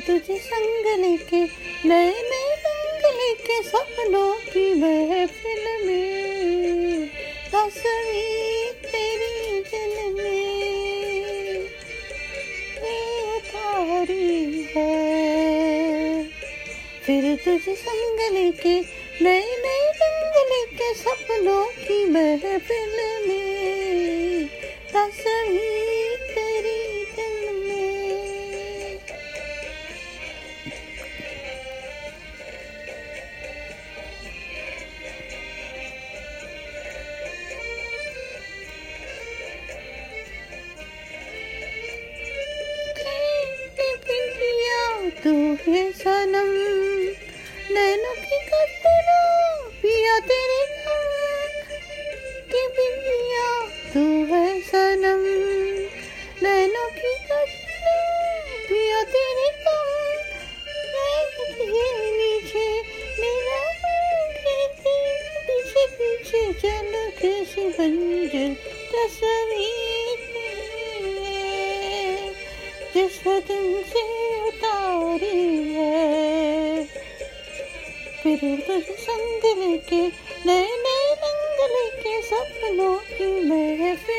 तुझे संग लेके, नए नए रंग लेके सपनों की महफिल में। तेरी दिल में है। फिर तुझे संग लेके, नए नए रंग लेके सपनों की महफिल में। तस्वीर तू सनम। नैनों की कतरा पिया तेरे नाम की पिंडिया तू है सनम। नैनों की कतरा पिया तेरे नाम ये नीचे मेरा पीछे पीछे चल कैसी बंजर तस्वीर। जिस दिन फिर के नए नए रंग लेके सपनों की महफिल